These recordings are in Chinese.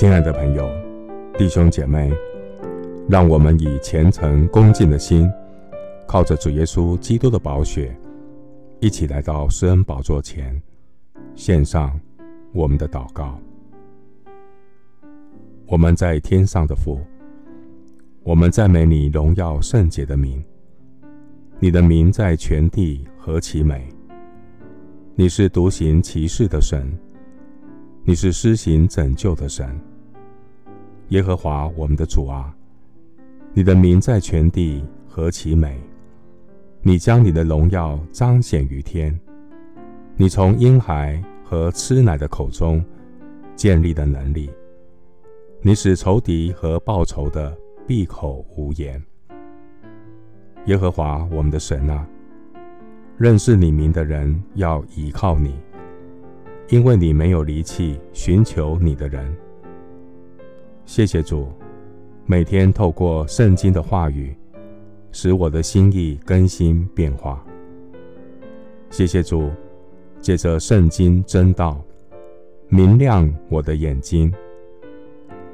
亲爱的朋友、弟兄姐妹，让我们以虔诚恭敬的心，靠着主耶稣基督的宝血，一起来到施恩宝座前，献上我们的祷告。我们在天上的父，我们赞美你荣耀圣洁的名。你的名在全地何其美！你是独行其事的神，你是施行拯救的神。耶和华我们的主啊，你的名在全地何其美！你将你的荣耀彰显于天，你从婴孩和吃奶的口中建立的能力，你使仇敌和报仇的闭口无言。耶和华我们的神啊，认识你名的人要倚靠你，因为你没有离弃寻求你的人。谢谢主，每天透过圣经的话语，使我的心意更新变化。谢谢主，借着圣经真道，明亮我的眼睛，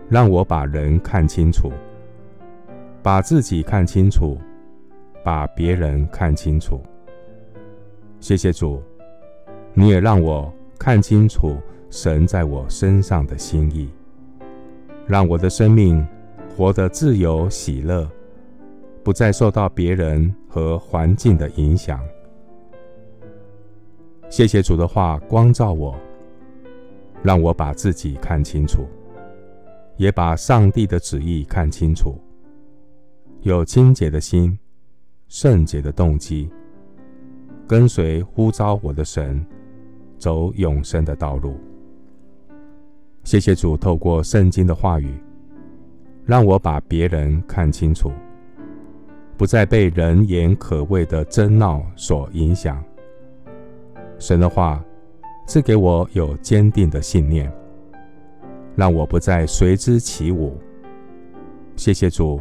让我把人看清楚，把自己看清楚，把别人看清楚。谢谢主，你也让我看清楚神在我身上的心意。让我的生命活得自由喜乐，不再受到别人和环境的影响。谢谢主的话光照我，让我把自己看清楚，也把上帝的旨意看清楚。有清洁的心，圣洁的动机，跟随呼召我的神，走永生的道路。谢谢主，透过圣经的话语，让我把别人看清楚，不再被人言可畏的争闹所影响。神的话赐给我有坚定的信念，让我不再随之起舞。谢谢主，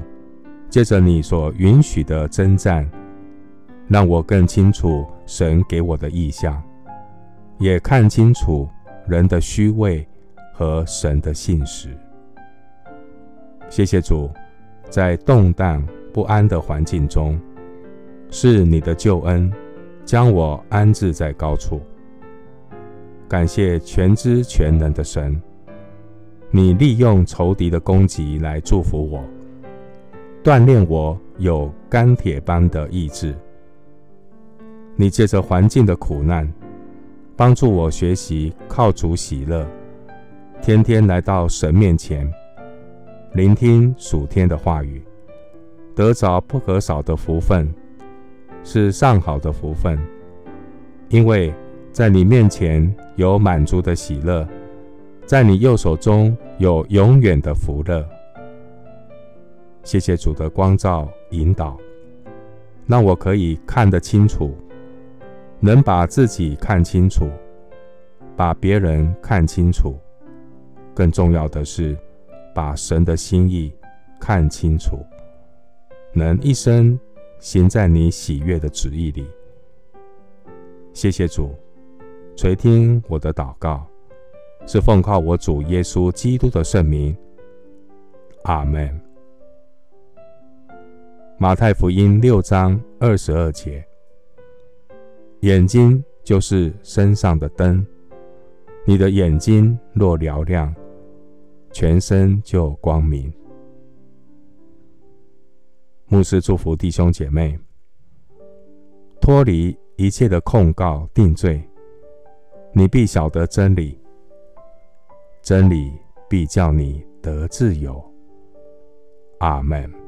借着你所允许的征战，让我更清楚神给我的意向，也看清楚人的虚伪。和神的信实。谢谢主，在动荡不安的环境中，是你的救恩将我安置在高处。感谢全知全能的神，你利用仇敌的攻击来祝福我，锻炼我有钢铁般的意志。你借着环境的苦难，帮助我学习靠主喜乐。天天来到神面前，聆听属天的话语，得着不可少的福分，是上好的福分。因为在你面前有满足的喜乐，在你右手中有永远的福乐。谢谢主的光照引导，让我可以看得清楚，能把自己看清楚，把别人看清楚。更重要的是，把神的心意看清楚，能一生行在你喜悦的旨意里。谢谢主，垂听我的祷告，是奉靠我主耶稣基督的圣名。阿门。马太福音六章二十二节：眼睛就是身上的灯，你的眼睛若嘹亮，全身就光明。牧师祝福弟兄姐妹，脱离一切的控告定罪，你必晓得真理，真理必叫你得自由。阿门。